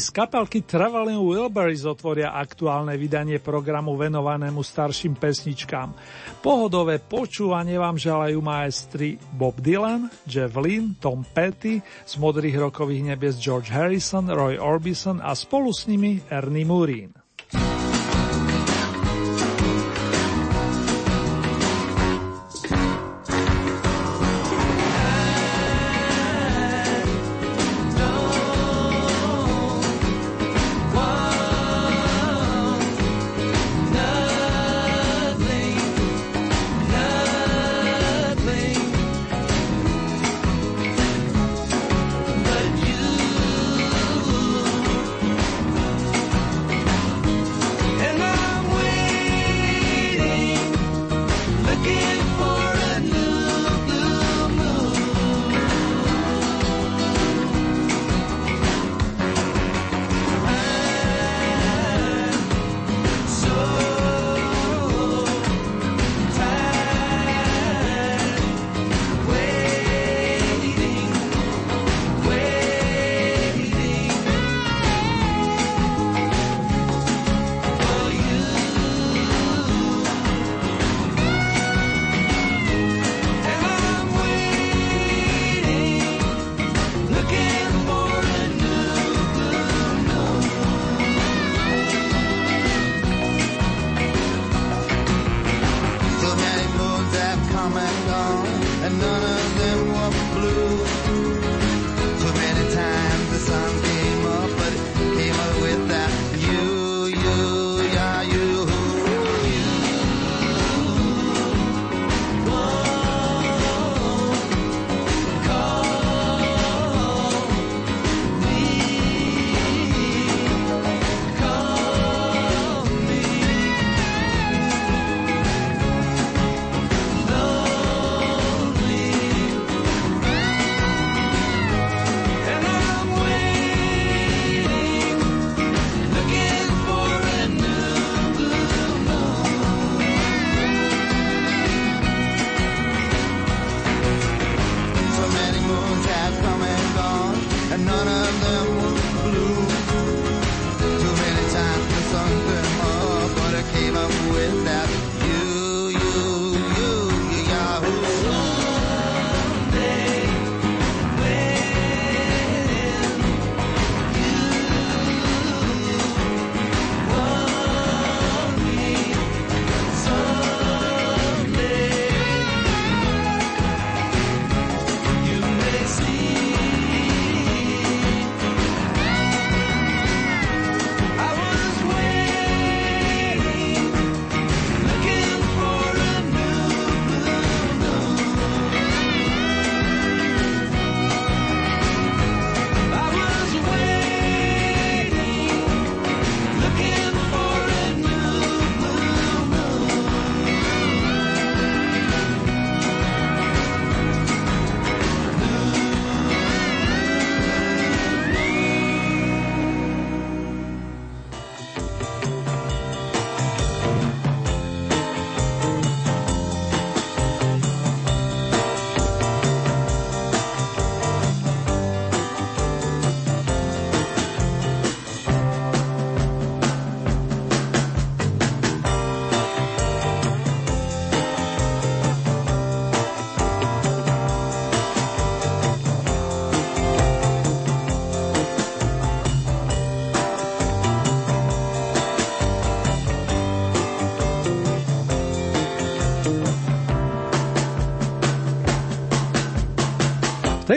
Z kapelky Traveling Wilburys otvoria aktuálne vydanie programu venovanému starším pesničkám. Pohodové počúvanie vám želajú maestri Bob Dylan, Jeff Lynne, Tom Petty, z modrých rokových nebies George Harrison, Roy Orbison a spolu s nimi Ernie Murin.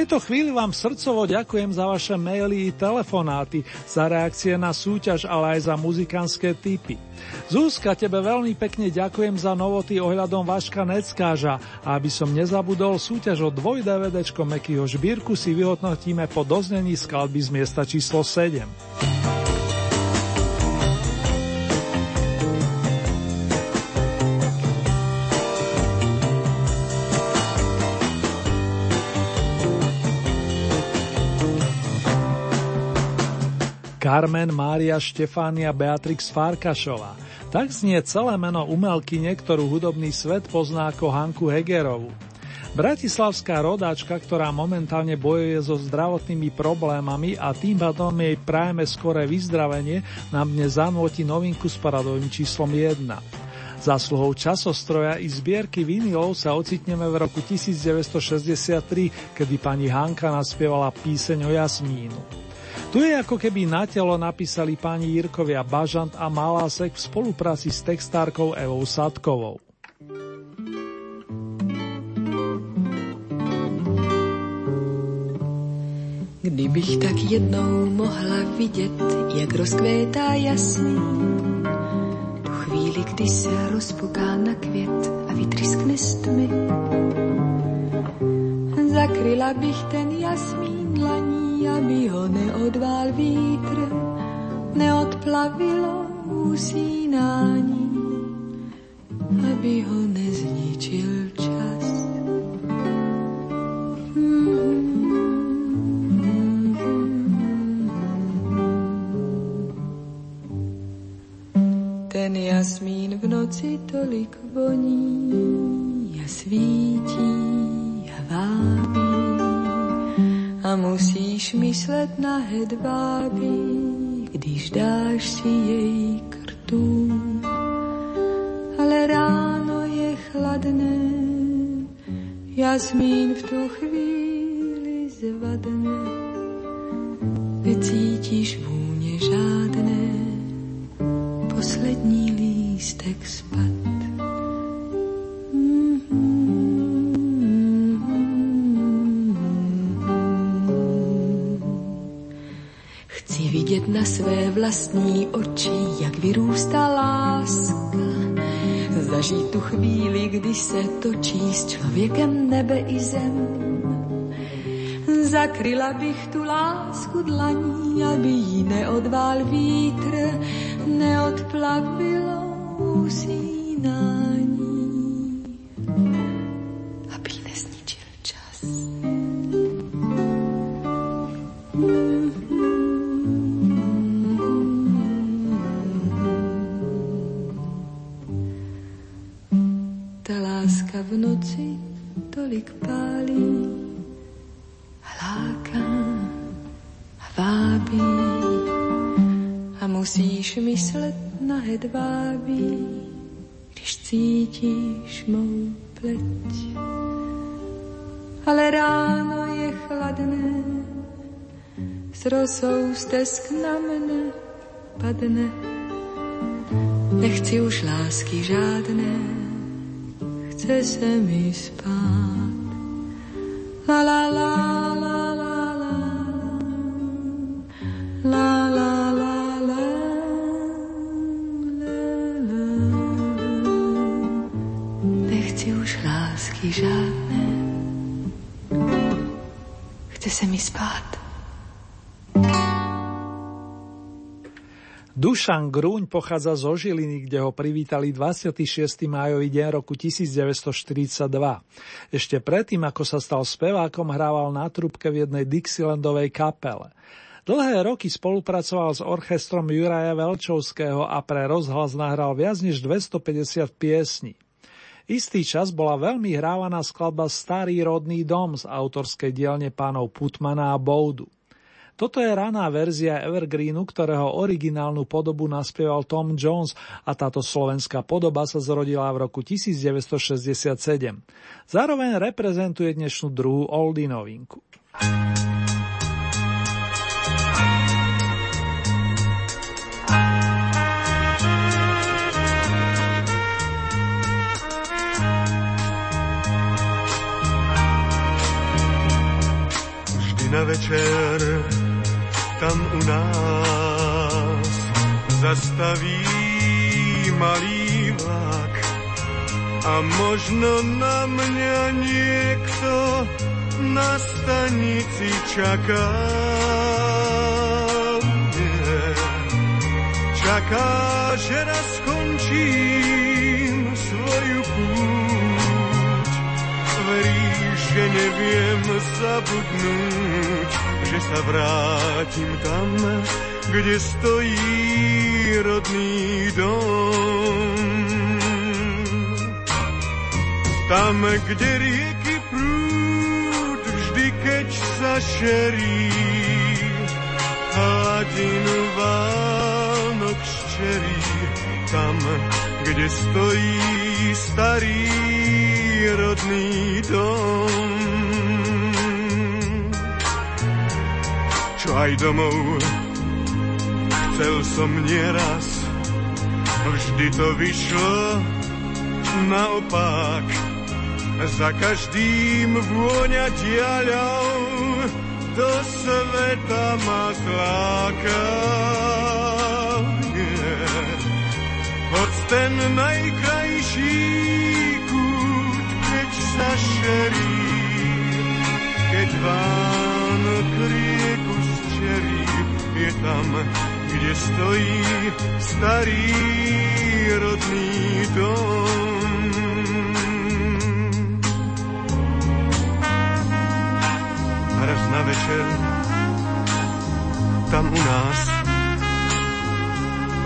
Tejto chvíli vám srdcovo ďakujem za vaše maily i telefonáty, za reakcie na súťaž, ale aj za muzikánske typy. Zúska, tebe veľmi pekne ďakujem za novoty ohľadom Vaška Neckáža a aby som nezabudol súťaž o dvoj DVDčko Mekyho žbírku si vyhodnotíme po doznení skladby z miesta číslo 7. Carmen Mária Štefánia Beatrix Farkašová. Tak znie celé meno umelky, ktorú hudobný svet pozná ako Hanku Hegerovu. Bratislavská rodáčka, ktorá momentálne bojuje so zdravotnými problémami a tým pádom jej prajeme skoré vyzdravenie, nám dnes zanúti novinku s paradovým číslom 1. Zásluhou časostroja i zbierky vinilov sa ocitneme v roku 1963, kedy pani Hanka naspievala píseň o Jasmínu. Tu je ako keby na telo napísali pani Jirkovia Bažant a Malásek v spolupráci s textárkou Evou Sadkovou. Kdybych tak jednou mohla vidět, jak rozkvétá jasný, tu chvíli, kdy se rozpuká na květ a vytryskne z tmy, zakryla bych ten jasmín dlaní aby ho neodvál vítr, neodplavilo usínání, aby ho nezničil čas. Ten jasmín v noci tolik voní a svítí a vábí musíš myslet na hedvábí, když dáš si jej krtů. Ale ráno je chladné, jasmín v tu chvíli zvadne. Necítíš vůně žádné, poslední lístek spad. Své vlastní oči, jak vyrůstá láska. Zažít tu chvíli, kdy se točí s člověkem nebe i zem. Zakryla bych tu lásku dlaní, aby ji neodvál vítr, neodplavilo usínání. hedvábí, když cítíš mou pleť. Ale ráno je chladné, s rosou stesk na mne padne. Nechci už lásky žádné, chce se mi spát. Se mi spát. Dušan Grúň pochádza zo Žiliny, kde ho privítali 26. májový deň roku 1942. Ešte predtým, ako sa stal spevákom, hrával na trúbke v jednej Dixielandovej kapele. Dlhé roky spolupracoval s orchestrom Juraja Velčovského a pre rozhlas nahral viac než 250 piesní. Istý čas bola veľmi hrávaná skladba Starý rodný dom z autorskej dielne pánov Putmana a Boudu. Toto je raná verzia Evergreenu, ktorého originálnu podobu naspieval Tom Jones a táto slovenská podoba sa zrodila v roku 1967. Zároveň reprezentuje dnešnú druhú oldie novinku. večer tam u nás zastaví malý vlak a možno na mňa niekto na stanici čaká. Nie. Čaká, že raz skončím svoju púť. Veríš, že neviem zabudnúť, že sa vrátim tam, kde stojí rodný dom. Tam, kde rieky prúd, vždy keď sa šerí, hladinu Vánok ščerí. Tam, kde stojí starý rodný dom. Čo aj domov chcel som nieraz, vždy to vyšlo naopak. Za každým vôňa diaľou do sveta ma zláka. Hoď ten najkrajší kút, keď sa šerí, keď rieku zčerí, je tam, kde stojí starý rodný dom. Raz na večer tam u nás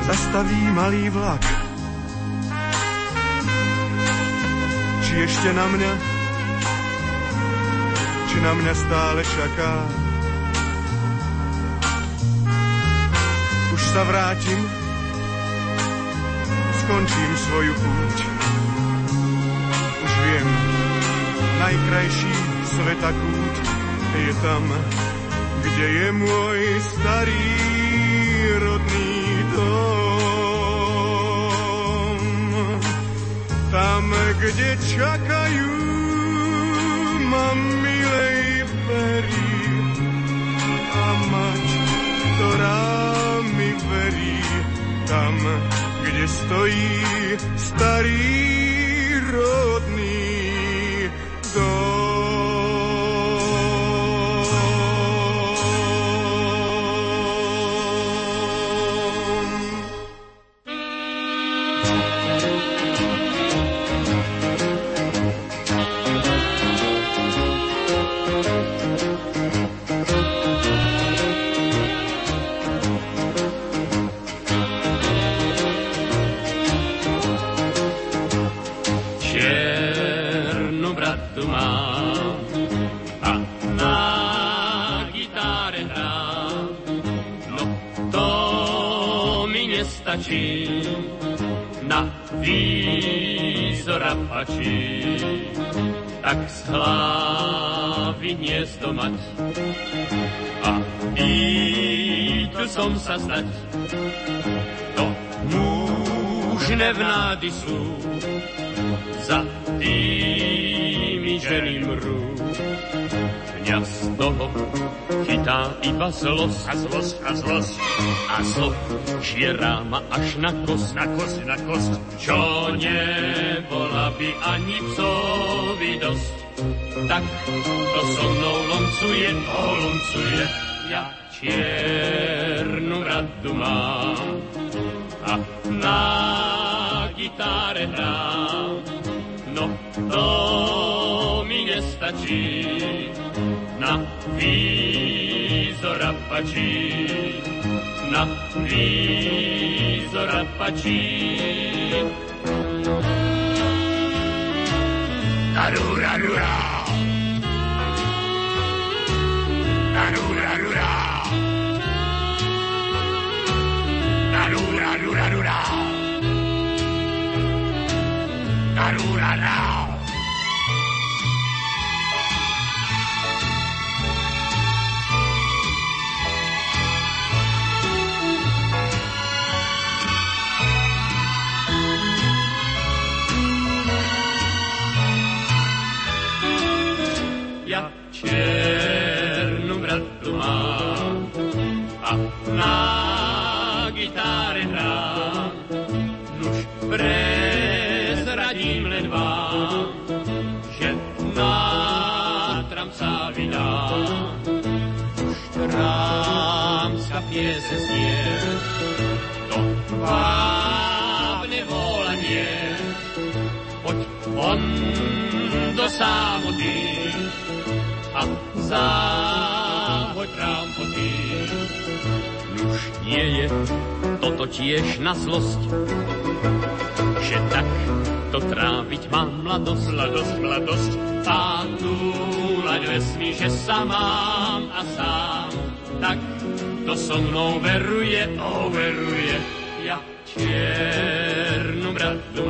zastaví malý vlak. Či ešte na mňa, či na mňa stále čaká. Sa vrátim, skončím svoju púť. Už viem, najkrajší sveta kút je tam, kde je môj starý rodný dom. Tam, kde čakajú ma milej perí a mať, ktorá mi verí tam, kde stojí starý rodný sa znať. To mužné vnády sú, za tými ženy mrú. Mňa z toho chytá iba zlosť a zlosť a zlosť a zlo žiera ma až na kost, na kost, na kost, čo nebola by ani psovi dosť. Tak to so mnou loncuje, oh, loncuje, ja čiernu radu mám a na gitáre hrám. No to mi nestačí, na výzor apačí, na výzor apačí. Tarura, rura. Tarura, rura, do a záhoď rámpoty. Nuž nie je toto tiež na zlosť, že tak to tráviť mám mladosť, mladosť, mladosť. A túlať vesmí, že sa mám a sám, tak to so mnou veruje, o veruje. Ja čiernu bradu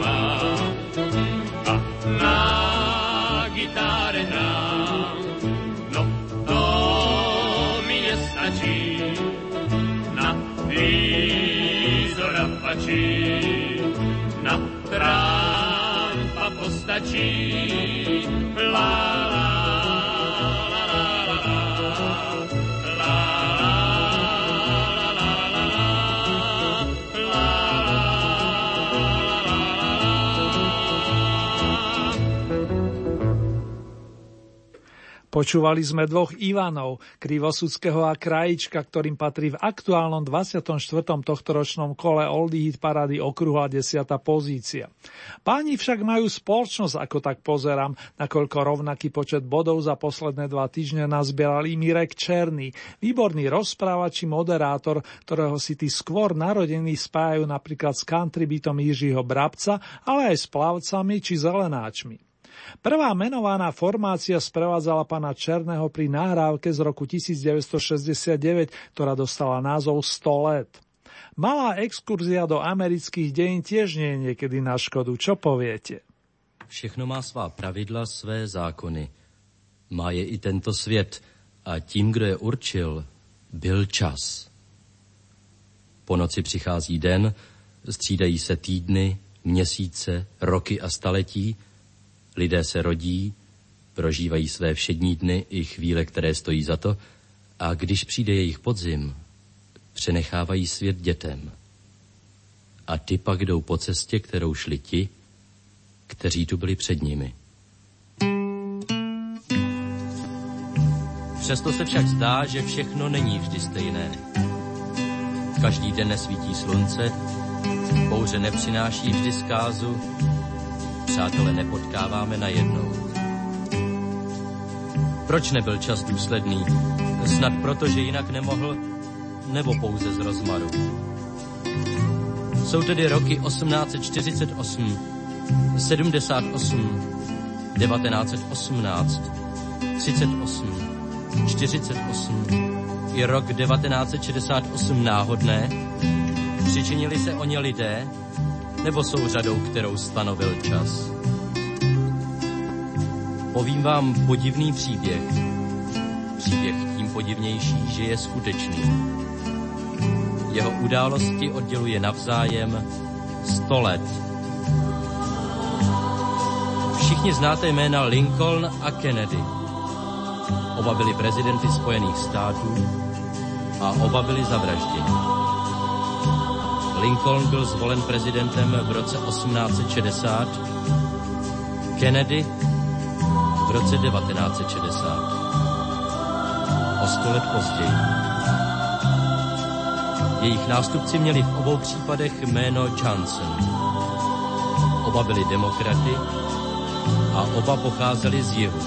postačí, na trámpa postačí, pláva. Počúvali sme dvoch Ivanov, Krivosudského a Krajička, ktorým patrí v aktuálnom 24. tohtoročnom kole Oldie Hit Parady okruha 10. pozícia. Páni však majú spoločnosť, ako tak pozerám, nakoľko rovnaký počet bodov za posledné dva týždne nazbieral i Mirek Černý, výborný rozprávač či moderátor, ktorého si tí skôr narodení spájajú napríklad s country bytom Jiřího Brabca, ale aj s plavcami či zelenáčmi. Prvá menovaná formácia sprevádzala pána Černého pri nahrávke z roku 1969, ktorá dostala názov 100 let. Malá exkurzia do amerických dejín tiež nie je niekedy na škodu. Čo poviete? Všechno má svá pravidla, své zákony. Má je i tento svět a tím, kdo je určil, byl čas. Po noci přichází den, střídají se týdny, měsíce, roky a staletí, lidé se rodí, prožívají své všední dny i chvíle, které stojí za to, a když přijde jejich podzim, přenechávají svět dětem. A ty pak jdou po cestě, kterou šli ti, kteří tu byli před nimi. Přesto se však zdá, že všechno není vždy stejné. Každý den nesvítí slunce, bouře nepřináší vždy zkázu, přátele nepotkáváme najednou. Proč nebyl čas důsledný? Snad proto, že jinak nemohl, nebo pouze z rozmaru. Jsou tedy roky 1848, 78, 1918, 38, 48 i rok 1968 náhodné? Přičinili se o ně lidé, nebo jsou řadou, kterou stanovil čas? Povím vám podivný příběh. Příběh tím podivnější, že je skutečný. Jeho události odděluje navzájem 100 let. Všichni znáte jména Lincoln a Kennedy. Oba byli prezidenty Spojených států a oba byli zavražděni. Lincoln byl zvolen prezidentem v roce 1860, Kennedy v roce 1960. O sto let později. Jejich nástupci měli v obou případech jméno Johnson. Oba byli demokraty a oba pocházeli z jihu.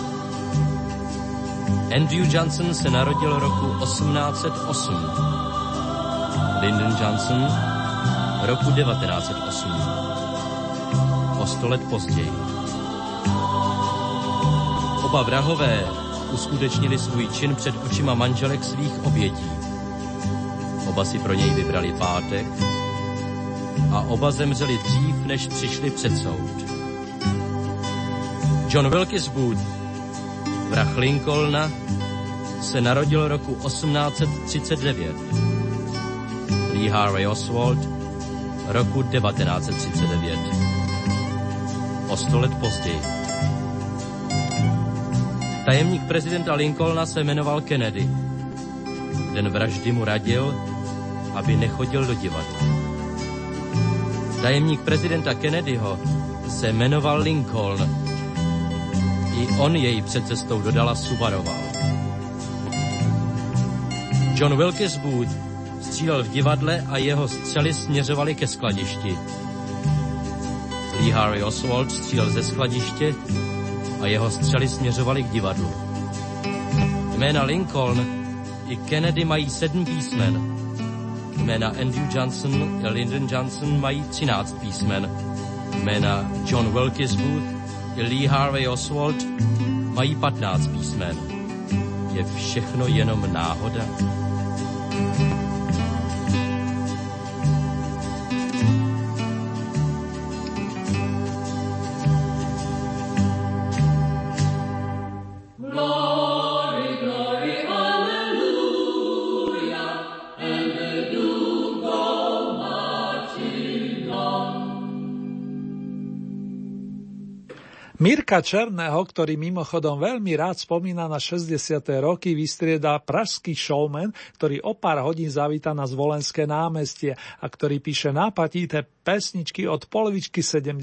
Andrew Johnson se narodil roku 1808. Lyndon Johnson roku 1908. O sto let později. Oba vrahové uskutečnili svůj čin před očima manželek svých obětí. Oba si pro něj vybrali pátek a oba zemřeli dřív, než přišli před soud. John Wilkes Booth, vrah Lincolna, se narodil roku 1839. Lee Harvey Oswald roku 1939. O sto let později. Tajemník prezidenta Lincolna se jmenoval Kennedy. Den vraždy mu radil, aby nechodil do divadla. Tajemník prezidenta Kennedyho se jmenoval Lincoln. I on jej před cestou do Dallasu varoval. John Wilkes Booth střílel v divadle a jeho střely směřovaly ke skladišti. Lee Harvey Oswald střílel ze skladiště a jeho střely směřovaly k divadlu. Jména Lincoln i Kennedy mají sedm písmen. Jména Andrew Johnson a Lyndon Johnson mají třináct písmen. Jména John Wilkes Booth i Lee Harvey Oswald mají patnáct písmen. Je všechno jenom náhoda? Mirka Černého, ktorý mimochodom veľmi rád spomína na 60. roky, vystrieda pražský showman, ktorý o pár hodín zavíta na Zvolenské námestie a ktorý píše nápatité pesničky od polovičky 70.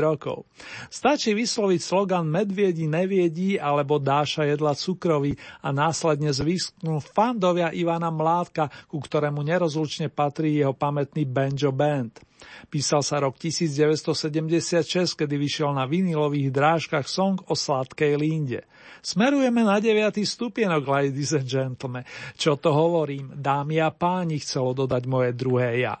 rokov. Stačí vysloviť slogan Medviedi neviedí alebo Dáša jedla cukroví a následne zvysknú fandovia Ivana Mládka, ku ktorému nerozlučne patrí jeho pamätný Banjo Band. Písal sa rok 1976, kedy vyšiel na vinilových drážkach song o sladkej linde. Smerujeme na 9. stupienok, ladies and gentlemen. Čo to hovorím? Dámy a páni, chcelo dodať moje druhé ja.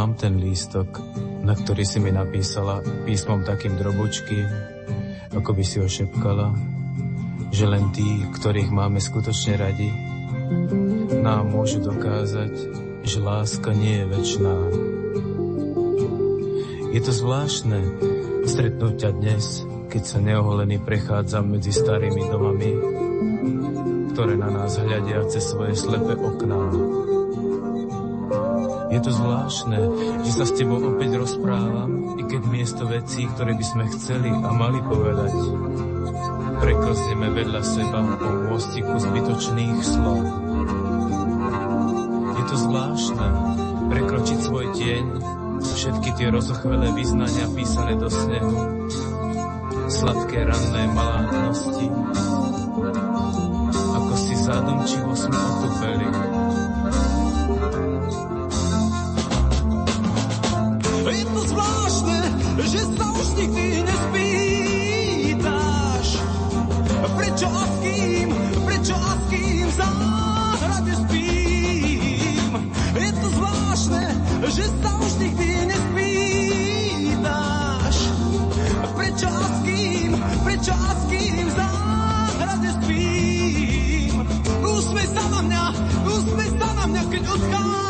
mám ten lístok, na ktorý si mi napísala písmom takým drobučkým, ako by si ho šepkala, že len tí, ktorých máme skutočne radi, nám môžu dokázať, že láska nie je väčšiná. Je to zvláštne stretnúť ťa dnes, keď sa neoholený prechádzam medzi starými domami, ktoré na nás hľadia cez svoje slepé okná. Je to zvláštne, že sa s tebou opäť rozprávam, i keď miesto vecí, ktoré by sme chceli a mali povedať, preklzneme vedľa seba po môstiku zbytočných slov. Je to zvláštne prekročiť svoj tieň, všetky tie rozochvelé vyznania písané do snehu, sladké ranné malátnosti, ako si zádomčivo sme otupeli. Usmej sa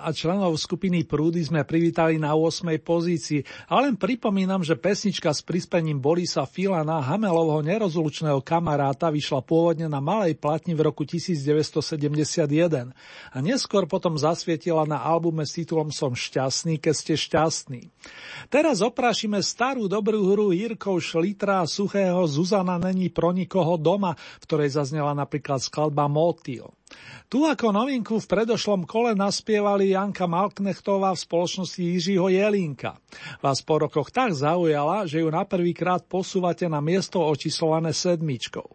A členov skupiny Prúdy sme privítali na 8. pozícii a len pripomínam, že pesnička s prispením Borisa Filana, Hamelovho nerozlučného kamaráta, vyšla pôvodne na malej platni v roku 1971 a neskôr potom zasvietila na albume s titulom Som šťastný, keď ste šťastný. Teraz oprášime starú dobrú hru Jirkov Šlitra a Suchého Zuzana není pro nikoho doma, v ktorej zaznela napríklad skladba Motil. Tu ako novinku v predošlom kole naspievali Janka Malknechtová v spoločnosti Jiřího Jelinka. Vás po rokoch tak zaujala, že ju na prvýkrát posúvate na miesto očíslované sedmičkou.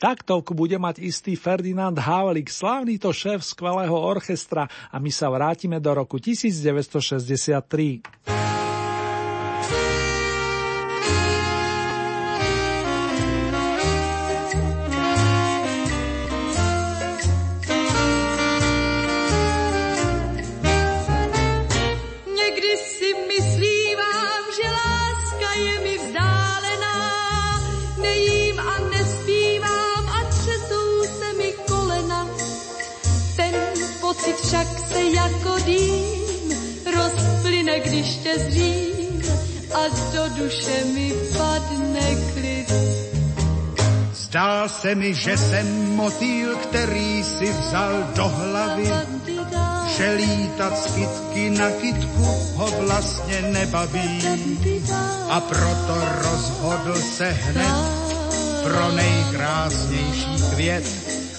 Taktovku bude mať istý Ferdinand Havlik, slávny to šéf skvelého orchestra a my sa vrátime do roku 1963. zřím a do duše mi padne klid. Zdá se mi, že jsem motýl, který si vzal do hlavy, že lítat z kytky na kytku ho vlastně nebaví. A proto rozhodl se hned pro nejkrásnější květ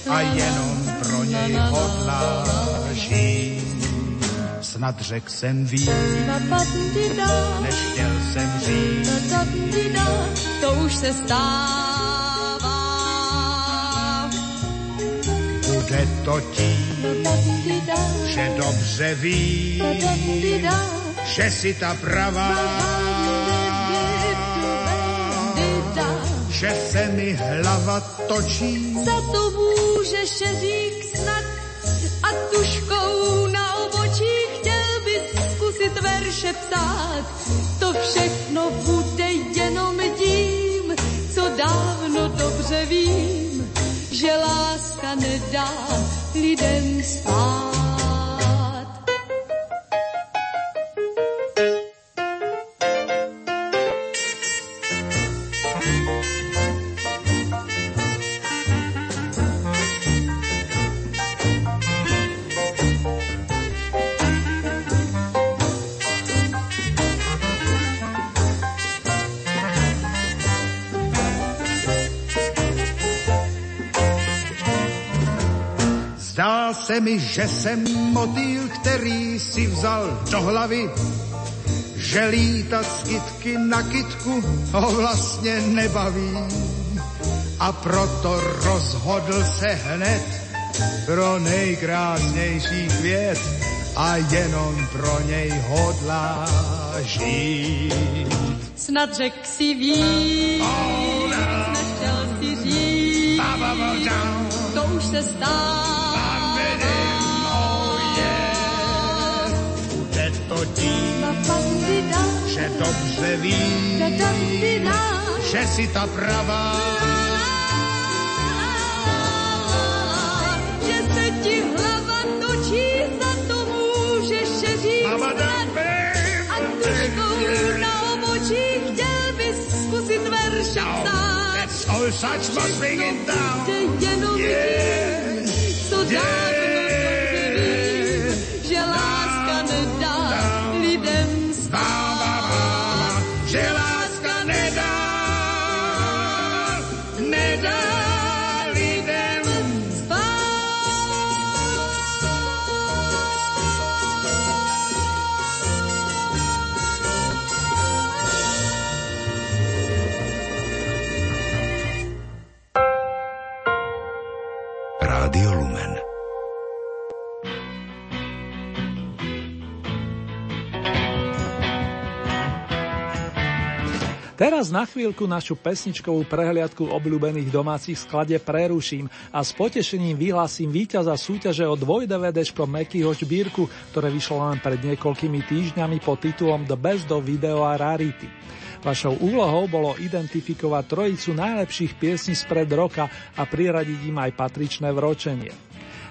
a jenom pro něj hodlá žít. Snad řek jsem víc, než chtěl jsem říct. To už se stává. Bude to tím, že dobře ví, že si ta pravá, že se mi hlava točí. Za to může šeřík snad a tuškou na verše psát. To všechno bude jenom tím, co dávno dobře vím, že láska nedá lidem spát. Se mi, že jsem motýl, který si vzal do hlavy, že lítat z kytky na kytku ho vlastně nebaví. A proto rozhodl se hned pro nejkrásnější květ a jenom pro něj hodlá žít. Snad řek si víc, nechtěl si říct, to už se stává. Tím, že dobře ví, že si ta pravá. Že se ti hlava točí, za to může večeří a tuškou na obočí chtěl bys zkusit verše psát. Kde jenom vidím, co že Rádio Lumen. Teraz na chvíľku našu pesničkovú prehliadku obľúbených domácich sklade preruším a s potešením vyhlasím víťaza súťaže o 2-DVDčko Mekyho Šbírku, ktoré vyšlo len pred niekoľkými týždňami pod titulom The Best of Video a Rarity. Vašou úlohou bolo identifikovať trojicu najlepších piesní spred roka a priradiť im aj patričné vročenie.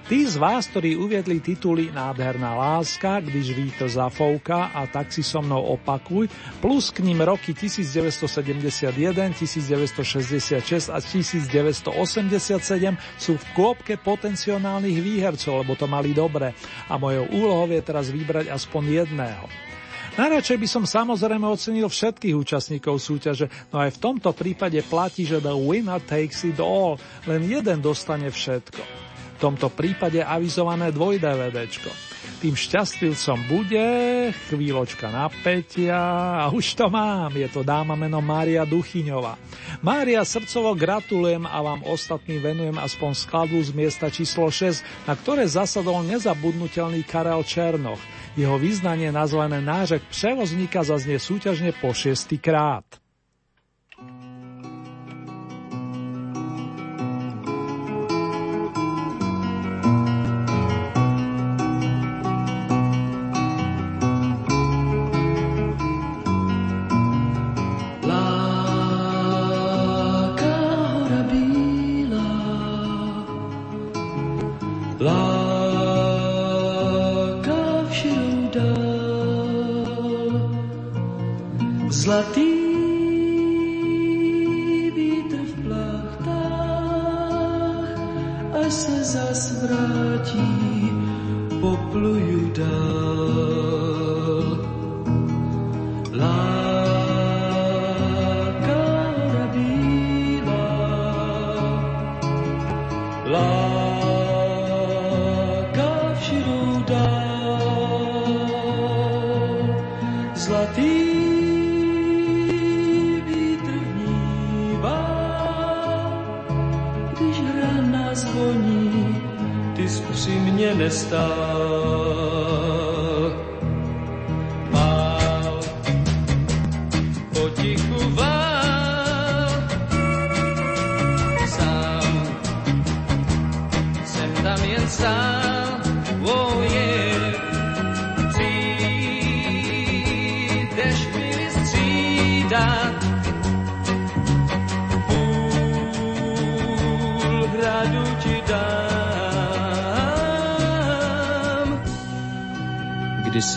Tí z vás, ktorí uviedli tituly Nádherná láska, Když vítr zafouka a Tak si so mnou opakuj, plus k ním roky 1971, 1966 a 1987 sú v kôpke potenciálnych výhercov, lebo to mali dobre. A mojou úlohou je teraz vybrať aspoň jedného. Najradšej by som samozrejme ocenil všetkých účastníkov súťaže, no aj v tomto prípade platí, že the winner takes it all, len jeden dostane všetko. V tomto prípade avizované 2-DVDčko. Tým šťastlivcom bude chvíľočka napätia a už to mám, je to dáma meno Mária Duchyňová. Mária, srdcovo gratulujem a vám ostatným venujem aspoň skladbu z miesta číslo 6, na ktoré zasadol nezabudnutelný Karel Černoch. Jeho význanie nazvané Nážek převozníka zaznie súťažne po šiestý krát.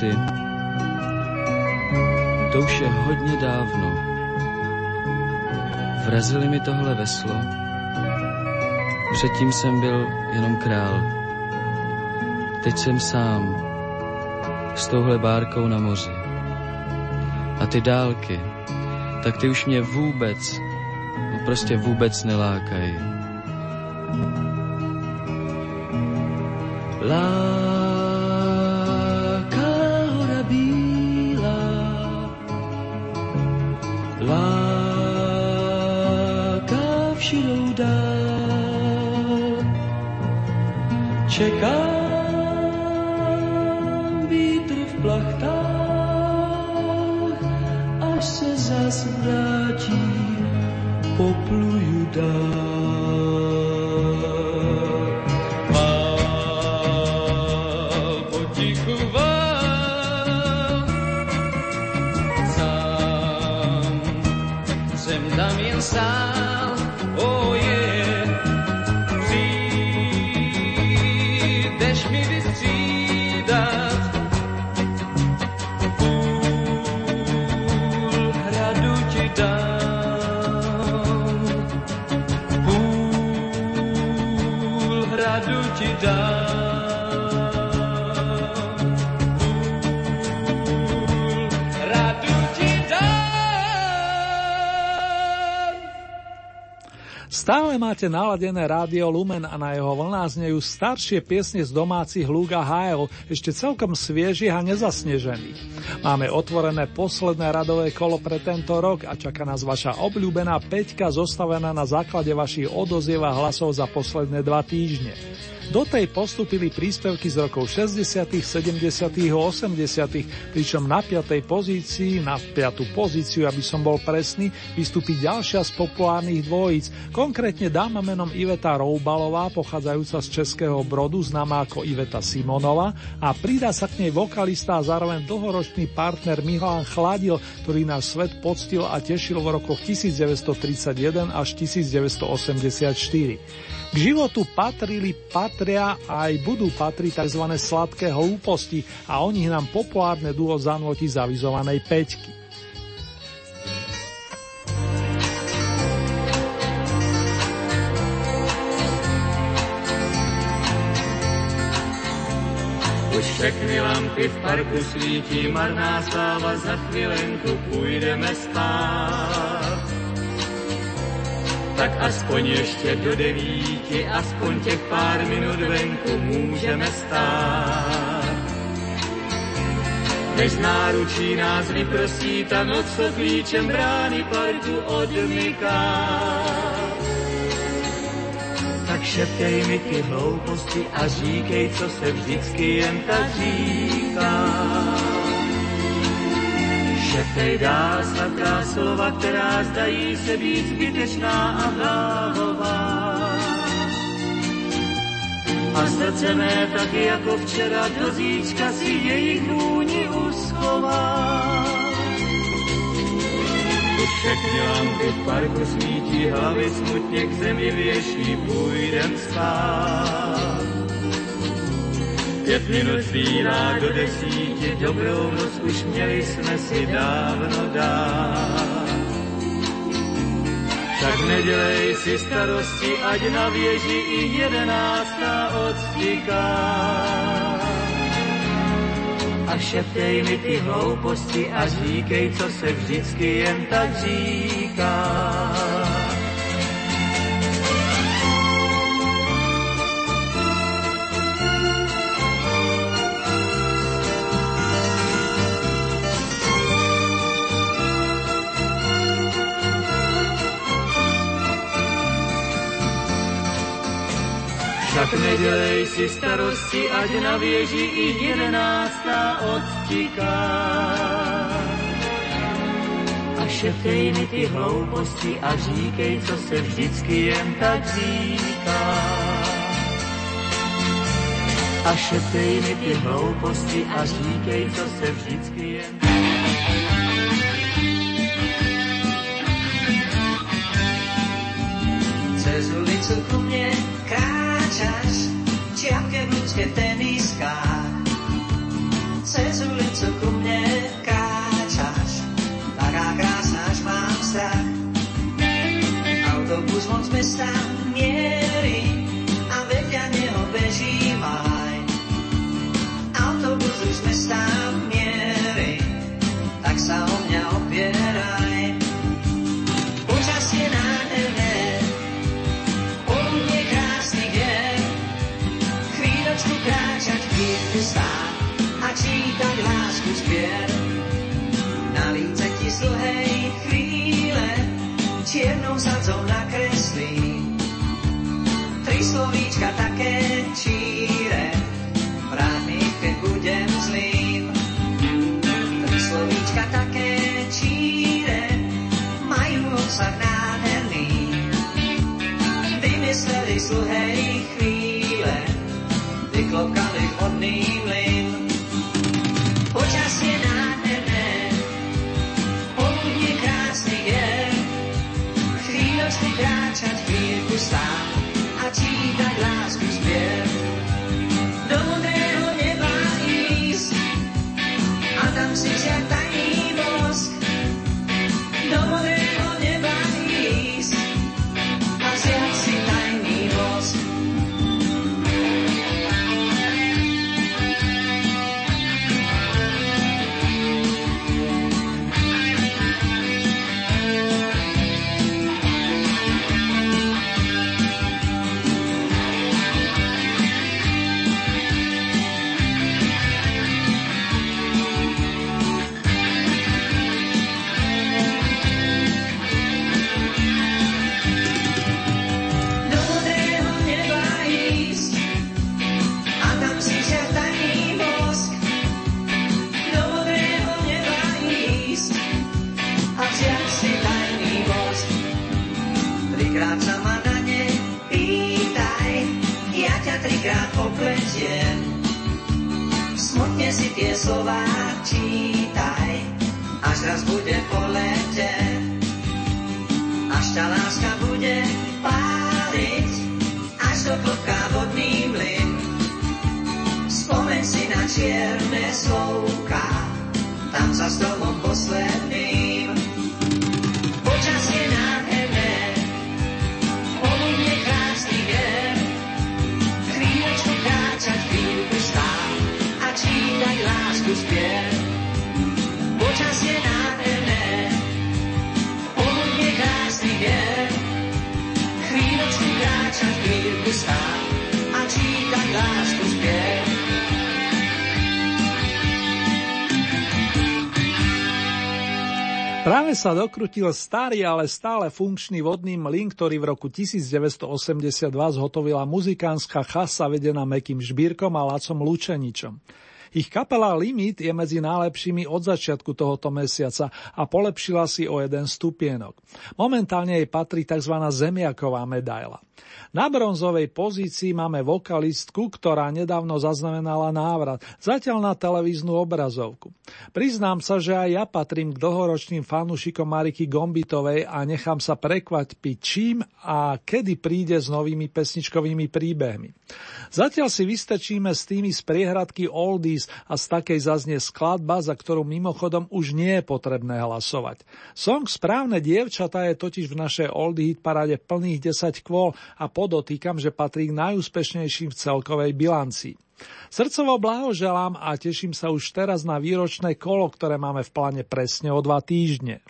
Kdysi, to už je hodně dávno, vrazili mi tohle veslo, předtím jsem byl jenom král. Teď jsem sám, s touhle bárkou na moři. A ty dálky, tak ty už mě vůbec, no prostě vůbec nelákají. Láká máte naladené rádio Lumen a na jeho vlnách znejú staršie piesne z domácich lúk a ešte celkom sviežich a nezasnežených. Máme otvorené posledné radové kolo pre tento rok a čaká nás vaša obľúbená peťka zostavená na základe vašich odozieva hlasov za posledné dva týždne. Do tej postupili príspevky z rokov 60., 70. a 80., pričom na piatej pozícii, na piatú pozíciu, aby som bol presný, vystúpi ďalšia z populárnych dvojíc, konkrétne dáma menom Iveta Roubalová, pochádzajúca z Českého Brodu, známa ako Iveta Simonova a pridá sa k nej vokalista a zároveň dlhoročný partner Milan Chladil, ktorý náš svet poctil a tešil v rokoch 1931 až 1984. K životu patrili, patria a aj budú patriť tzv. sladké hlúposti a o nich nám populárne duo zanotí zavizovanej peťky. Už všechny lampy v parku svítí, marná sláva, za chvilenku půjdeme spát tak aspoň ještě do devíti, aspoň těch pár minut venku můžeme stát. Než náručí nás vyprosí ta noc, co klíčem brány parku odmyká. Tak šeptej mi ty hlouposti a říkej, co se vždycky jen tak říká. Dál sladká slova, která zdají se být zbytečná a váhová. A srdce mé taky jako včera do zítřka si jejich vůni uschová. Všechny lampy v parku svítí, hlavy smutně k zemi věší, půjdem spát. Pět minut zbývá do desíti, dobrou noc už měli jsme si dávno dát. Tak nedělej si starosti, ať na věži i jedenáctá odstíká. A šeptej mi ty hlouposti a říkej, co se vždycky jen tak říká. Tak nedělej si starosti, ať na věži i jedenáctá odtiká. A šeptej mi ty hlouposti a říkej, co se vždycky jen tak říká. A šeptej mi ty hlouposti a říkej, co se vždycky jen tak ulicu ku mne kráčaš, čiapke v ľudské teniskách. Cez ulicu ku mne kráčaš, taká krásna, až mám strach. Autobus moc mesta Hey. Sa dokrutil starý, ale stále funkčný vodný mlyn, ktorý v roku 1982 zhotovila muzikánska chasa vedená Mekým Žbírkom a Lacom Lučeničom. Ich kapela Limit je medzi najlepšími od začiatku tohoto mesiaca a polepšila si o jeden stupienok. Momentálne jej patrí tzv. zemiaková medaila. Na bronzovej pozícii máme vokalistku, ktorá nedávno zaznamenala návrat, zatiaľ na televíznu obrazovku. Priznám sa, že aj ja patrím k dlhoročným fanúšikom Mariky Gombitovej a nechám sa prekvapiť čím a kedy príde s novými pesničkovými príbehmi. Zatiaľ si vystačíme s tými z priehradky Oldies a z takej zaznie skladba, za ktorú mimochodom už nie je potrebné hlasovať. Song Správne dievčatá je totiž v našej Oldie hit parade plných 10 kvôl a podotýkam, že patrí k najúspešnejším v celkovej bilancii. Srdcovo blahoželám a teším sa už teraz na výročné kolo, ktoré máme v pláne presne o dva týždne.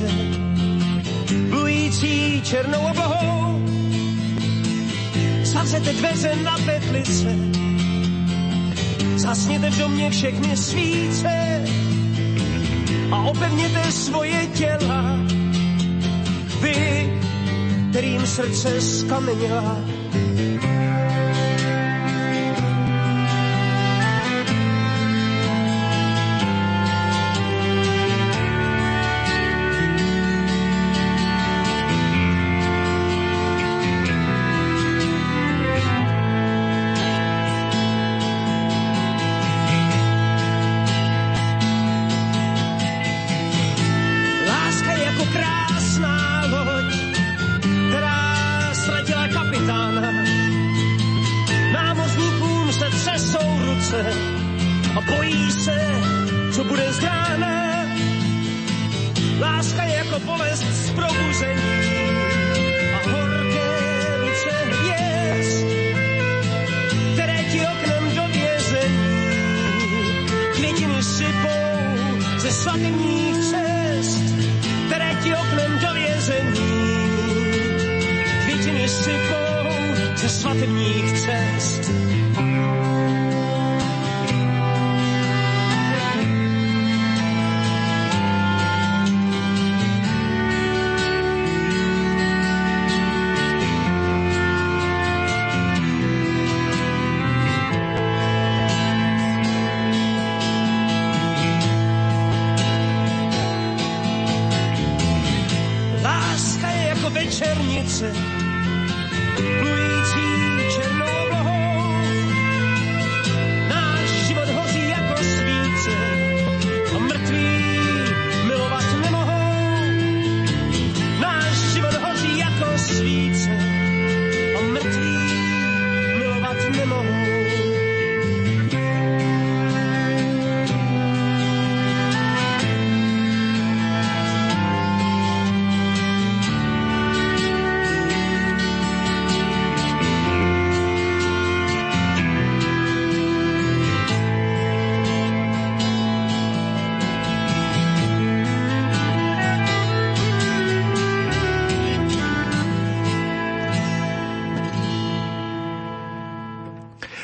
Večernice, plující černou oblohou. Zavřete dveře na petlice, zasněte v domě všechny svíce a opevněte svoje těla. Vy, kterým srdce skamenila,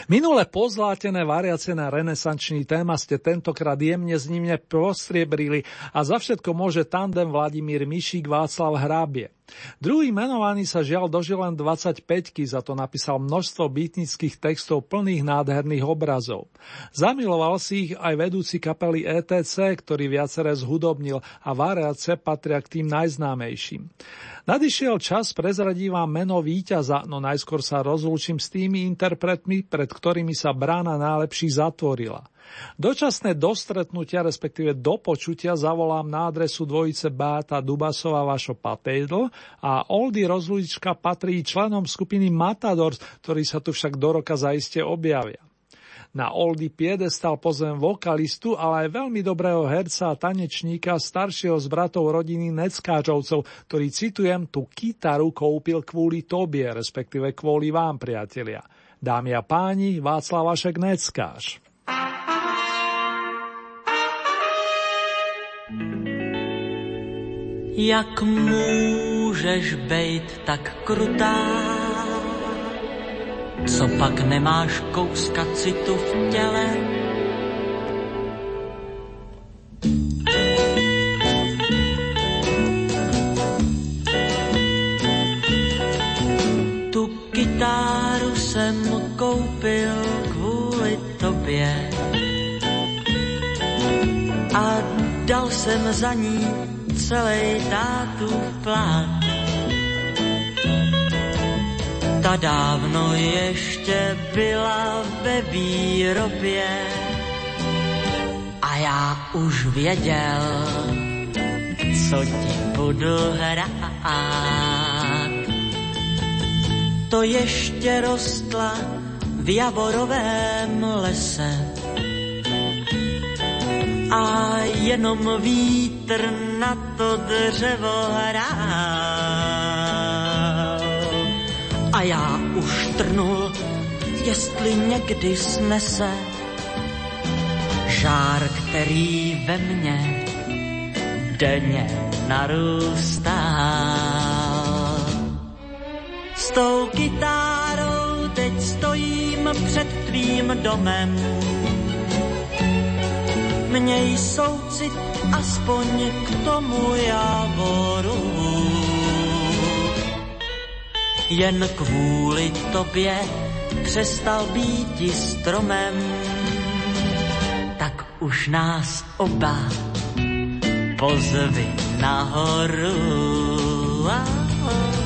Minule pozlátené variace na renesančný téma ste tentokrát jemne s ním prostriebrili a za všetko môže tandem Vladimír Mišík Václav Hrábie. Druhý menovaný sa žiaľ dožil len 25 za to napísal množstvo bytnických textov plných nádherných obrazov. Zamiloval si ich aj vedúci kapely ETC, ktorý viacere zhudobnil a variace patria k tým najznámejším. Nadišiel čas, prezradí vám meno víťaza, no najskôr sa rozlúčim s tými interpretmi, pred ktorými sa brána najlepší zatvorila. Dočasné dostretnutia, respektíve do počutia zavolám na adresu dvojice Báta Dubasova Vašo Patejdl a Oldy Rozlučka patrí členom skupiny Matadors, ktorí sa tu však do roka zaiste objavia. Na Oldy piedestal pozvem vokalistu, ale aj veľmi dobrého herca a tanečníka staršieho z bratov rodiny Neckáčovcov, ktorý, citujem, tú kytaru kúpil kvôli tobie, respektíve kvôli vám, priatelia. Dámy a páni, Václav Vašek Neckáš. Jak můžeš bejt tak krutá? Co pak nemáš kouska citu v těle? Tu kytáru jsem koupil kvůli tobě dal jsem za ní celý tátu plán ta dávno ještě byla ve výrobě a já už věděl, co ti budu hrát. To ještě rostla v Javorovém lese a jenom vítr na to dřevo hrál a já už trnul, jestli někdy snese žár, který ve mně denně narůstá. S tou kytárou teď stojím před tvým domem. Měj soucit aspoň k tomu javoru. Jen kvůli tobě přestal být stromem, tak už nás oba pozvi nahoru. Ah.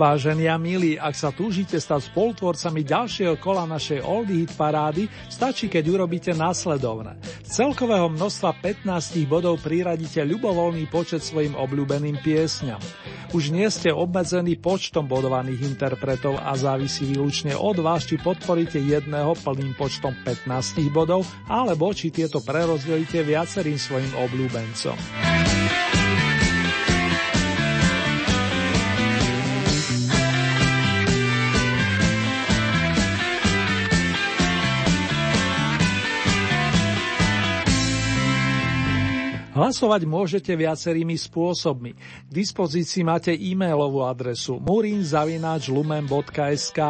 Vážení a milí, ak sa túžite stať spolutvorcami ďalšieho kola našej Oldie Hit parády, stačí, keď urobíte následovné. Z celkového množstva 15 bodov priradíte ľubovoľný počet svojim obľúbeným piesňam. Už nie ste obmedzení počtom bodovaných interpretov a závisí výlučne od vás, či podporíte jedného plným počtom 15 bodov, alebo či tieto prerozdelíte viacerým svojim obľúbencom. Hlasovať môžete viacerými spôsobmi. K dispozícii máte e-mailovú adresu murinzavinačlumen.sk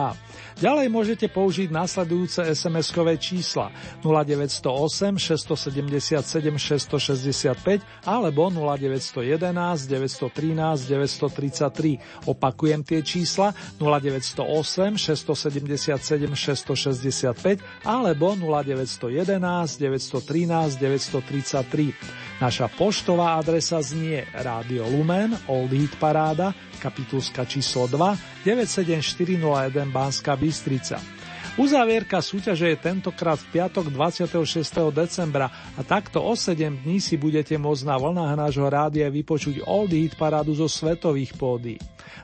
Ďalej môžete použiť nasledujúce SMS-kové čísla 0908 677 665 alebo 0911 913 933. Opakujem tie čísla 0908 677 665 alebo 0911 913 933. Naša poštová adresa znie Rádio Lumen, Old Hit Paráda, kapitulska číslo 2, 97401 Banská Bystrica. Uzávierka súťaže je tentokrát v piatok 26. decembra a takto o 7 dní si budete môcť na vlnách nášho rádia vypočuť Old Hit parádu zo svetových pódy.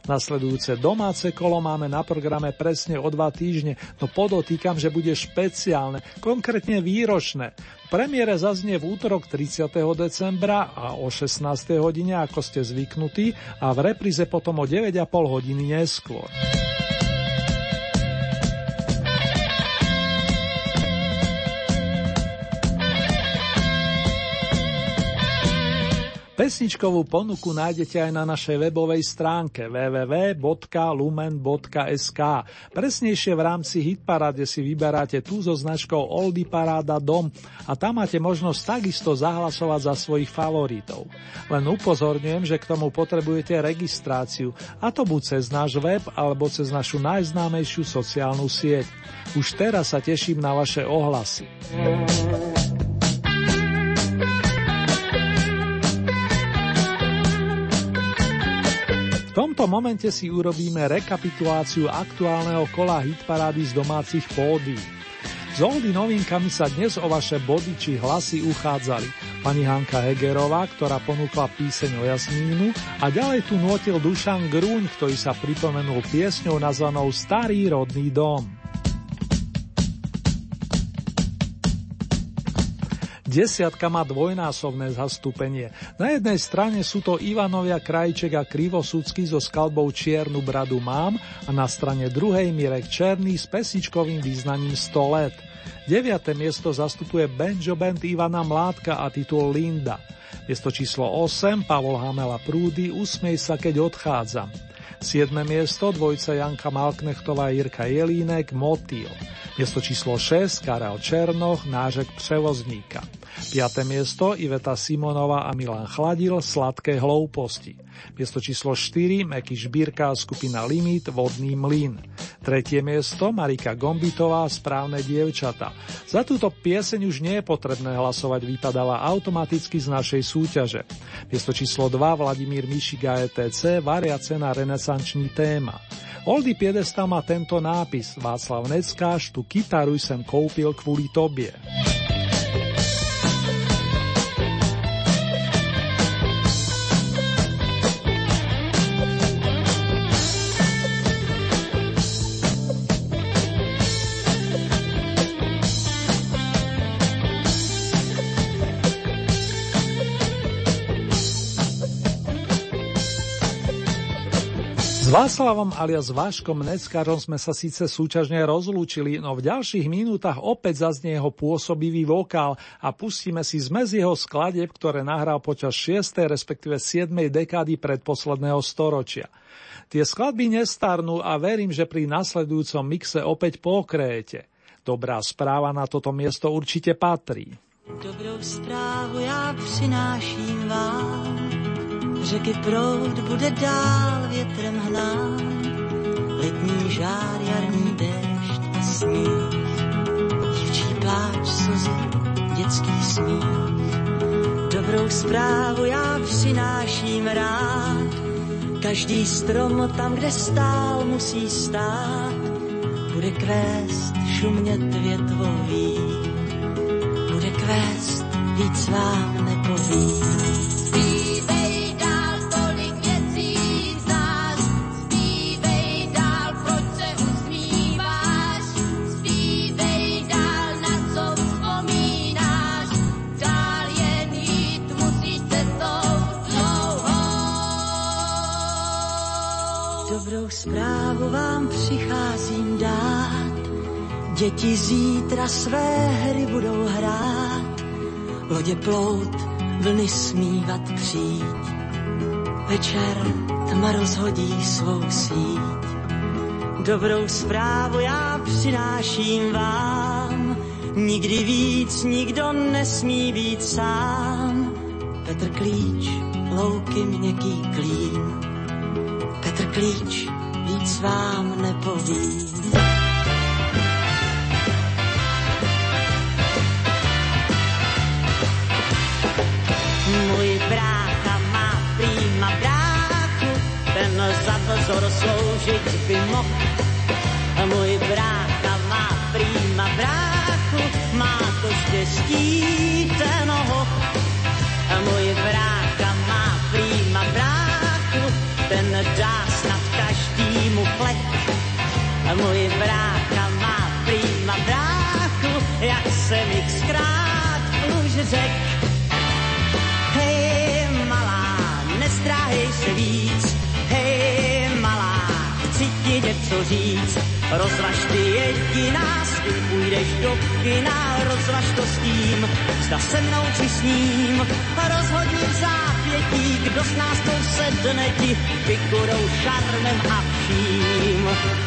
Nasledujúce domáce kolo máme na programe presne o dva týždne, no podotýkam, že bude špeciálne, konkrétne výročné. Premiére zaznie v útorok 30. decembra a o 16. hodine, ako ste zvyknutí, a v repríze potom o 9,5 hodiny neskôr. Pesničkovú ponuku nájdete aj na našej webovej stránke www.lumen.sk. Presnejšie v rámci Hitparade si vyberáte tú so značkou Oldy Paráda Dom a tam máte možnosť takisto zahlasovať za svojich favoritov. Len upozorňujem, že k tomu potrebujete registráciu, a to buď cez náš web alebo cez našu najznámejšiu sociálnu sieť. Už teraz sa teším na vaše ohlasy. Tomto momente si urobíme rekapituláciu aktuálneho kola hitparády z domácich pódií. S Oldy novinkami sa dnes o vaše body či hlasy uchádzali pani Hanka Hegerová, ktorá ponúkla píseň o Jasmínu a ďalej tu notil Dušan Grúň, ktorý sa pripomenul piesňou nazvanou Starý rodný dom. Desiatka má dvojnásobné zastúpenie. Na jednej strane sú to Ivanovia Krajček a Krivosudský so skladbou Čiernu bradu mám a na strane druhej Mirek Černý s pesičkovým význaním 100 let. Deviate miesto zastupuje Benjo Band Ivana Mládka a titul Linda. Miesto číslo 8 Pavol Hamela Prúdy Usmej sa, keď odchádzam. 7. miesto dvojca Janka Malknechtová Jirka Jelínek Motýl. Miesto číslo 6 Karel Černoch Nážek převozníka. 5. miesto Iveta Simonová a Milan Chladil Sladké hlouposti. Miesto číslo 4 Meky Žbírka skupina Limit Vodný mlyn. Tretie miesto Marika Gombitová Správne dievčata. Za túto pieseň už nie je potrebné hlasovať, vypadáva automaticky z našej súťaže. Miesto číslo 2 Vladimír Mišik a ETC Variace na renesančný téma. Oldy Piedesta má tento nápis Václav Neckáš, tu kytaru sem koupil kvôli tobie. S Václavom alias Váškom Neckarom sme sa síce súťažne rozlúčili, no v ďalších minútach opäť zaznie jeho pôsobivý vokál a pustíme si zmez jeho skladeb, ktoré nahral počas 6. respektíve 7. dekády predposledného storočia. Tie skladby nestarnú a verím, že pri nasledujúcom mixe opäť pokrejete. Dobrá správa na toto miesto určite patrí. Dobrou správu já přináším vám Řeky proud bude dál větrem hnát, letní žár, jarní déšť a sníh, dívčí pláč, slzy, dětský smích. Dobrou zprávu já přináším rád, každý strom tam, kde stál, musí stát, bude kvést, šumět větvový, bude kvést, víc vám nepovím. Zprávu vám přicházím dát. Děti zítra své hry budou hrát, lodě plout, vlny smívat přijít. Večer tma rozhodí svou síť. Dobrou zprávu já přináším vám, nikdy víc nikdo nesmí být sám. Petr Klíč, louky měkký klín. Petr Klíč, víc vám nepovím. Můj brácha má prýma bráchu, ten za vzor sloužit by mohl. Můj brácha má prýma bráchu, má to štěstí ten hoch. Můj brácha něco říct. Rozvaž ty jediná, s kým půjdeš do kina, rozvaž to s tím, zda se mnou či s ním, rozhodni v zápětí, kdo z nás to sedne ti, vykurou šarmem a vším.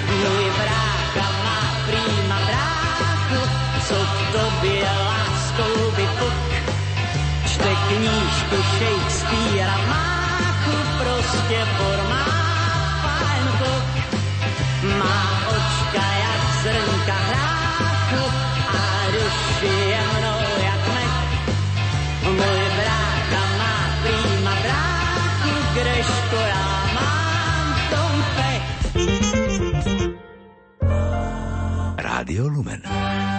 Můj brácha má prýma bráchu, co v tobě láskou vypuk, čte knížku Shakespearea máchu, prostě formát Rádio Lumen.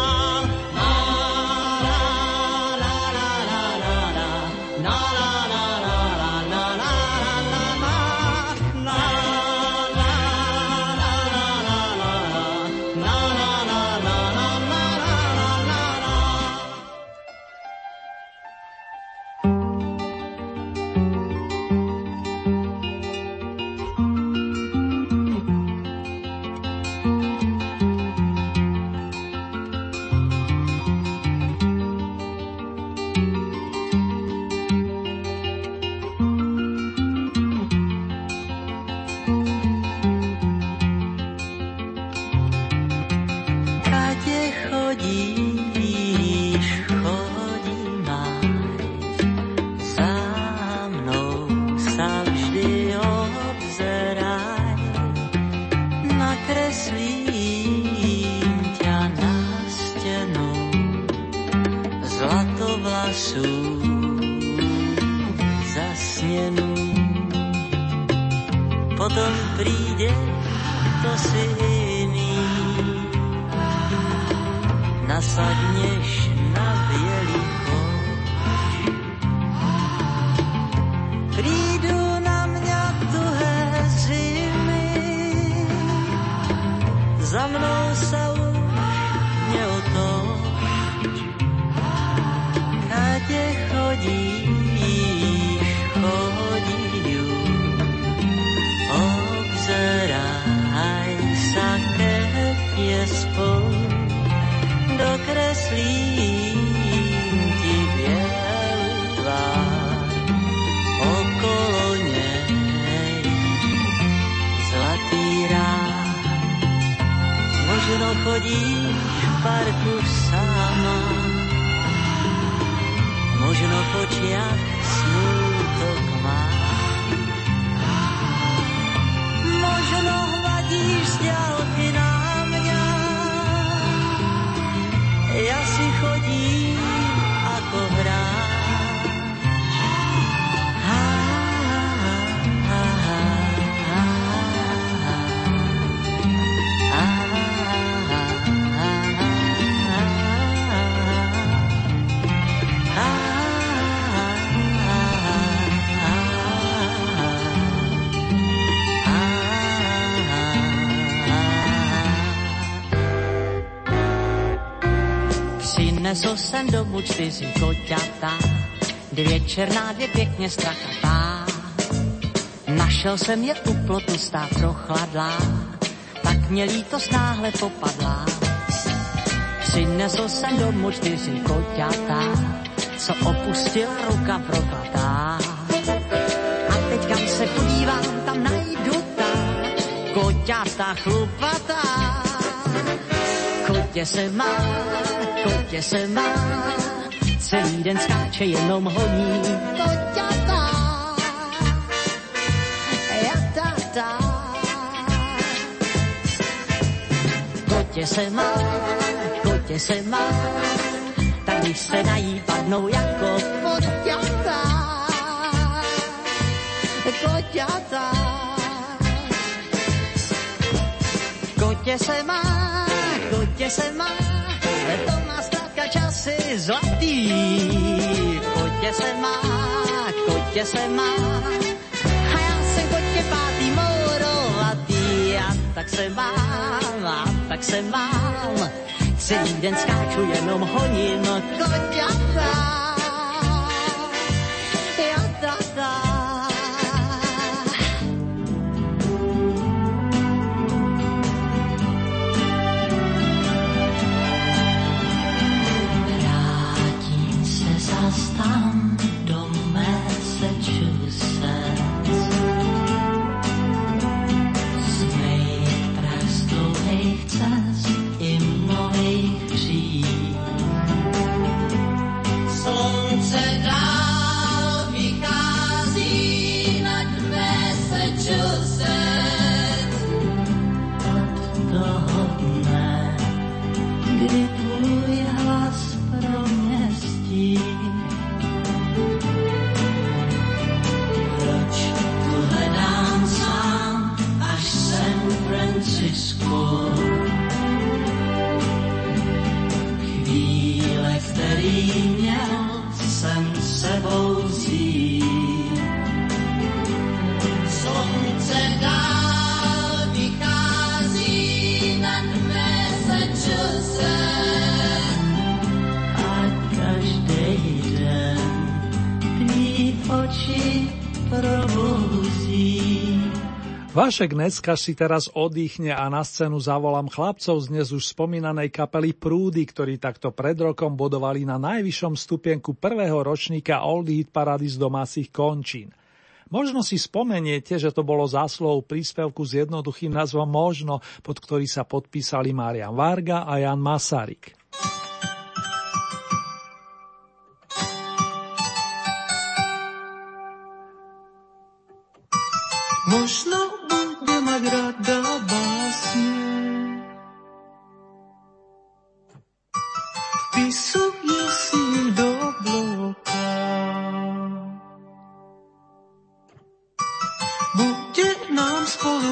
Přinesl jsem domů čtyři koťata, dvě černá, dvě pěkně strakatá. Našel jsem je u plotu stát prochladlá, tak mě lítost náhle popadla. Přinesl jsem domů čtyři koťata, co opustila ruka proklatá. A teď kam se podívám, tam najdu ta koťata chlupatá. Kotě se má, kotě se má, celý den skáče, jenom honí. Koťata, jatata. Kotě se má, kotě se má, tak když se nají, padnou jako koťata. Koťata. Kotě se má, se má, to má zkrátka časy zlatý. Kotě se má, kotě se má, a já jsem kotě pátý mourovatý. A tak se mám, a tak se mám, celý den skáču, jenom honím koťata. Vašek Necka si teraz oddychne a na scénu zavolám chlapcov z dnes už spomínanej kapely Prúdy, ktorí takto pred rokom bodovali na najvyššom stupienku prvého ročníka Oldie Hit Parady z domácich končín. Možno si spomeniete, že to bolo zásluhou príspevku s jednoduchým názvom Možno, pod ktorý sa podpísali Marian Varga a Jan Masaryk. Možno mať rada básne. Vpisuje si do bloka. Bude nám spolu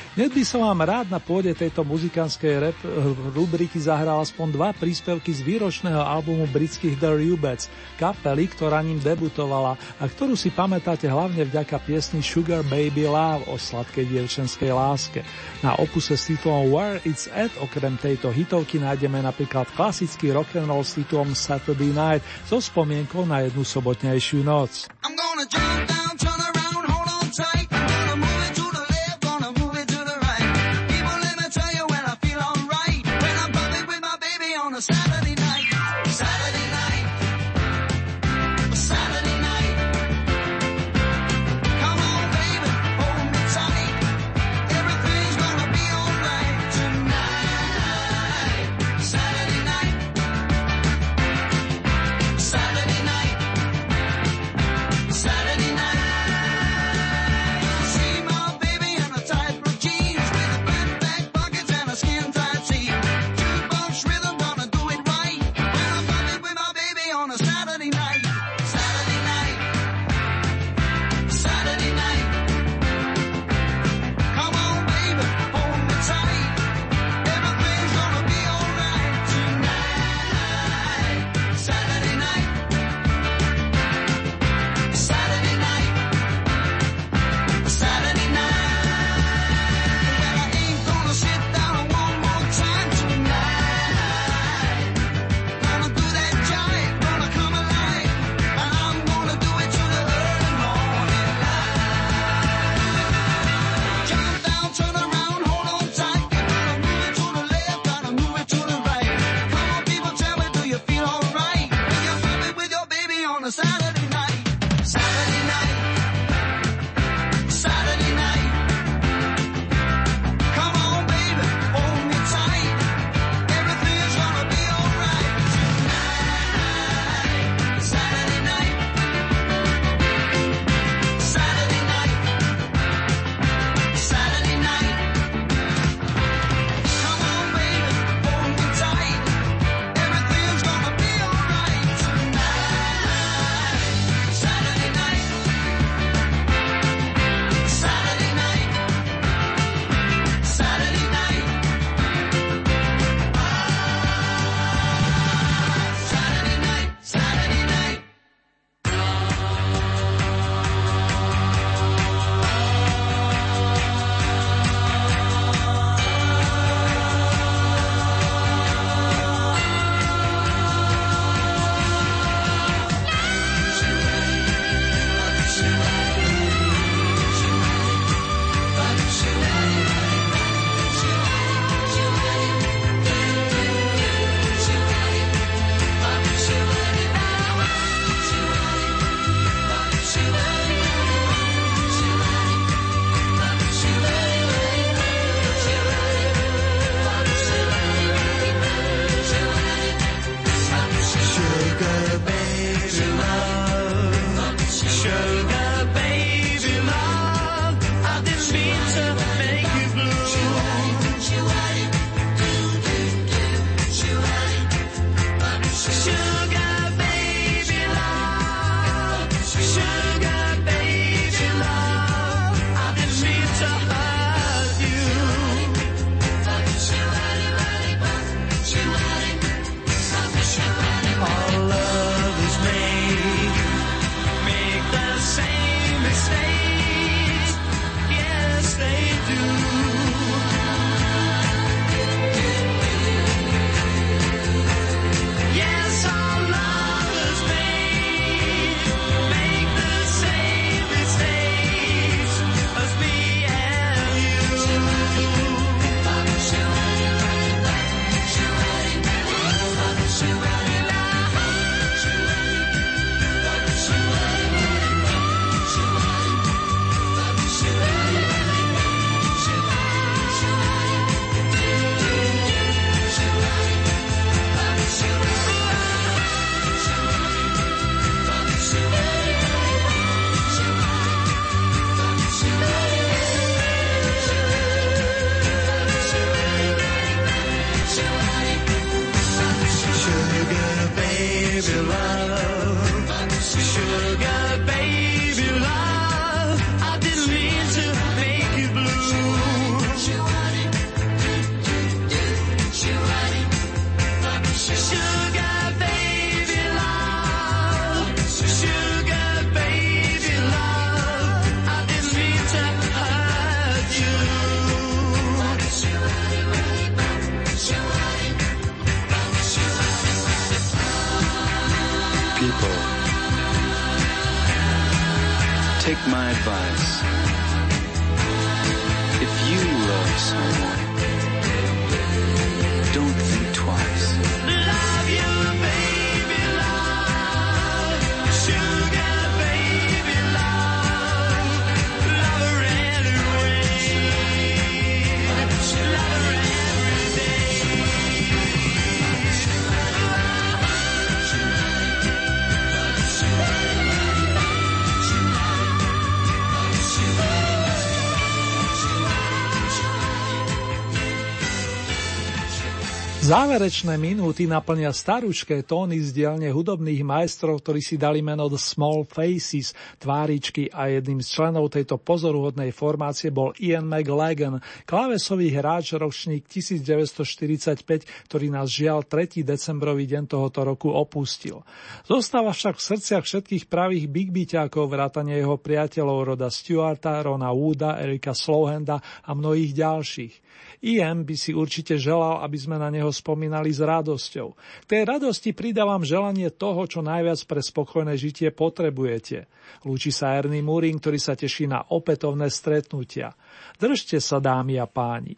Dnes by som vám rád na pôde tejto muzikánskej rap rubriky zahral aspoň dva príspevky z výročného albumu britských The Rubets, kapely, ktorá ním debutovala a ktorú si pamätáte hlavne vďaka piesni Sugar Baby Love o sladkej dievčenskej láske. Na opuse s titulom Where It's At okrem tejto hitovky nájdeme napríklad klasický rock'n'roll s titulom Saturday Night so spomienkou na jednu sobotnejšiu noc. I'm Jump down, turn around, around. Take my Záverečné minúty naplnia starúčké tóny z dielne hudobných majstrov, ktorí si dali meno The Small Faces, tváričky a jedným z členov tejto pozoruhodnej formácie bol Ian McLagan, klávesový hráč ročník 1945, ktorý nás žial 3. decembrový deň tohoto roku opustil. Zostáva však v srdciach všetkých pravých big beaťákov vrátane jeho priateľov Roda Stewarta, Rona Wooda, Erika Slouhenda a mnohých ďalších. Ian by si určite želal, aby sme na neho spomínali s radosťou. K tej radosti pridávam želanie toho, čo najviac pre spokojné žitie potrebujete. Lúči sa Ernie Murin, ktorý sa teší na opätovné stretnutia. Držte sa, dámy a páni.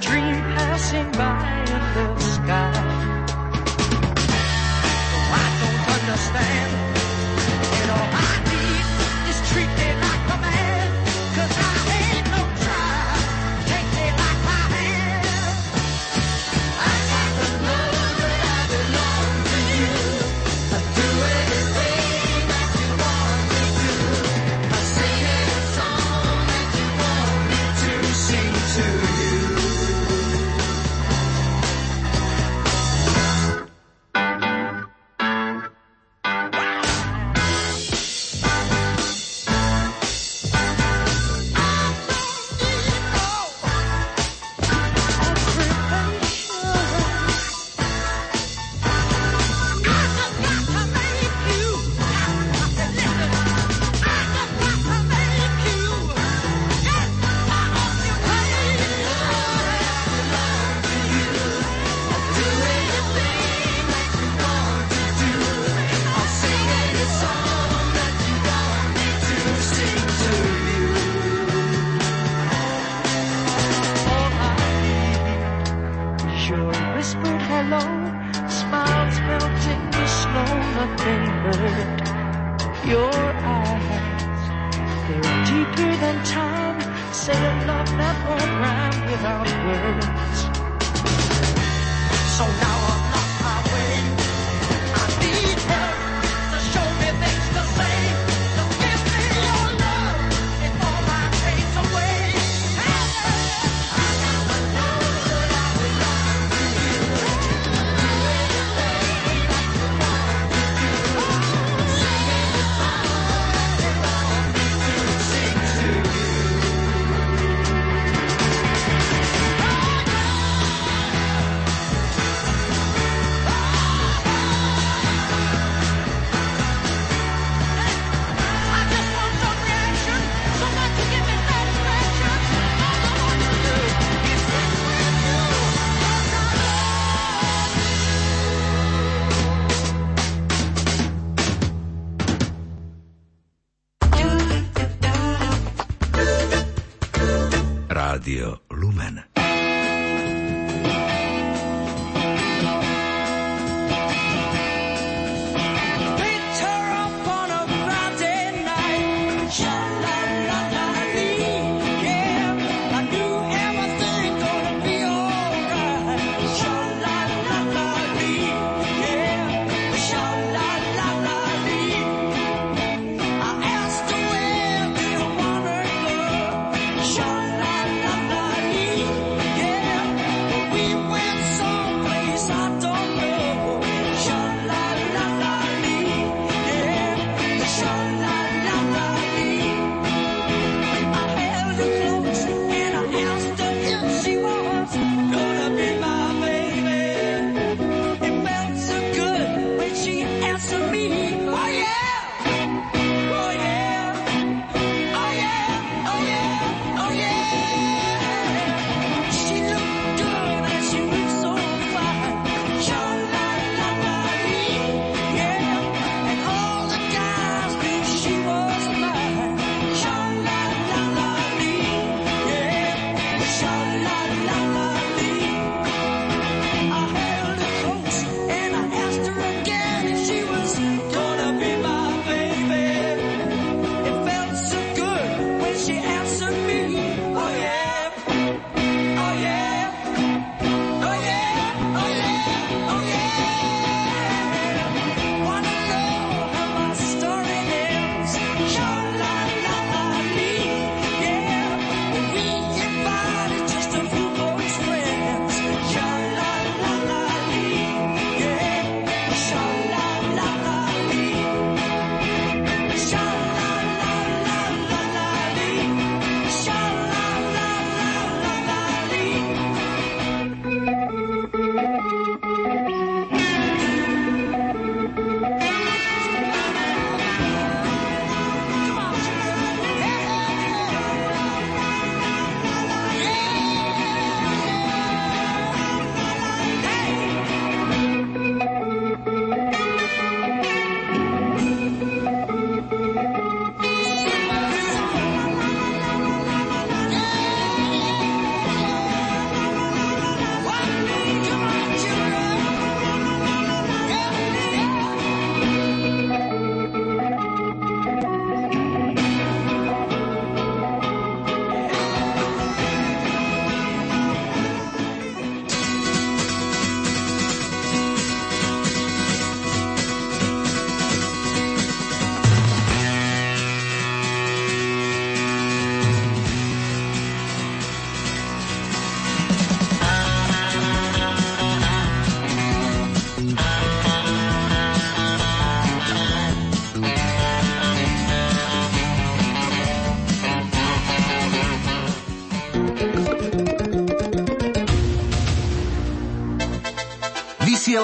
Dream passing by in the sky.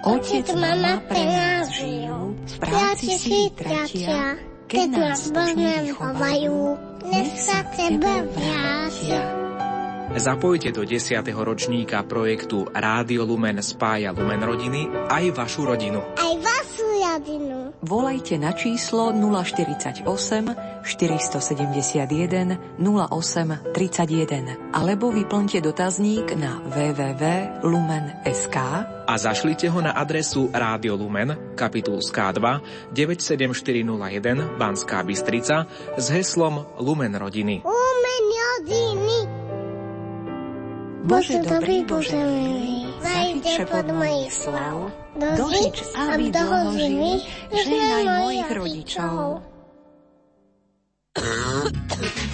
Otec, mama pre nás žijú, v práci si tratia, keď nás Božne vychovajú, nech sa tebe vrátia. Zapojte do 10. ročníka projektu Rádio Lumen spája Lumen rodiny aj vašu rodinu. Aj vašu rodinu. Volajte na číslo 048 471 08 31 alebo vyplňte dotazník na www.lumen.sk a zašlite ho na adresu Rádio Lumen, kapitulská 2, 97401 Banská Bystrica s heslom Lumen rodiny. Lumen rodiny. Bože dobrý, Bože milý, pod mojich slav, do žič, aby dlho žili, žehnaj mojich rodičov.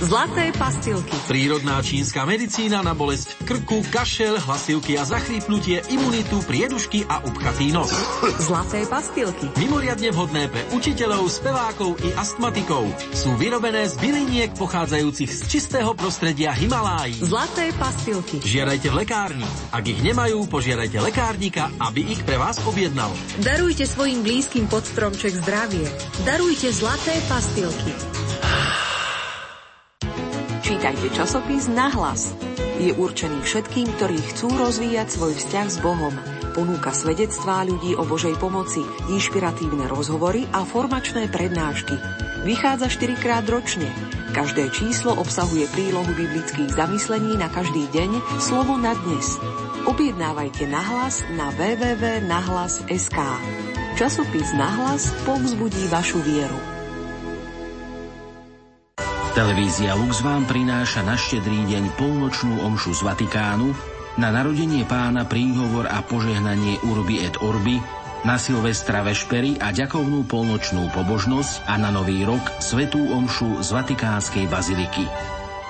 Zlaté pastilky. Prírodná čínska medicína na bolesť krku, kašel, hlasivky a zachrípnutie, imunitu, priedušky a upchatý nos. Zlaté pastilky. Mimoriadne vhodné pre učiteľov, spevákov i astmatikov. Sú vyrobené z byliniek pochádzajúcich z čistého prostredia Himalájí. Zlaté pastilky. Žiadajte v lekárni. Ak ich nemajú, požiadajte lekárnika, aby ich pre vás objednal. Darujte svojim blízkym pod stromček zdravie. Darujte zlaté pastilky. Čítajte časopis Nahlas. Je určený všetkým, ktorí chcú rozvíjať svoj vzťah s Bohom. Ponúka svedectvá ľudí o Božej pomoci, inšpiratívne rozhovory a formačné prednášky. Vychádza 4 krát ročne. Každé číslo obsahuje prílohu biblických zamyslení na každý deň, slovo na dnes. Objednávajte nahlas na www.nahlas.sk. Časopis Nahlas povzbudí vašu vieru. Televízia Lux vám prináša na štedrý deň polnočnú omšu z Vatikánu, na narodenie pána príhovor a požehnanie Urbi et Orbi, na Silvestra vešpery a ďakovnú polnočnú pobožnosť a na nový rok svetú omšu z Vatikánskej baziliky.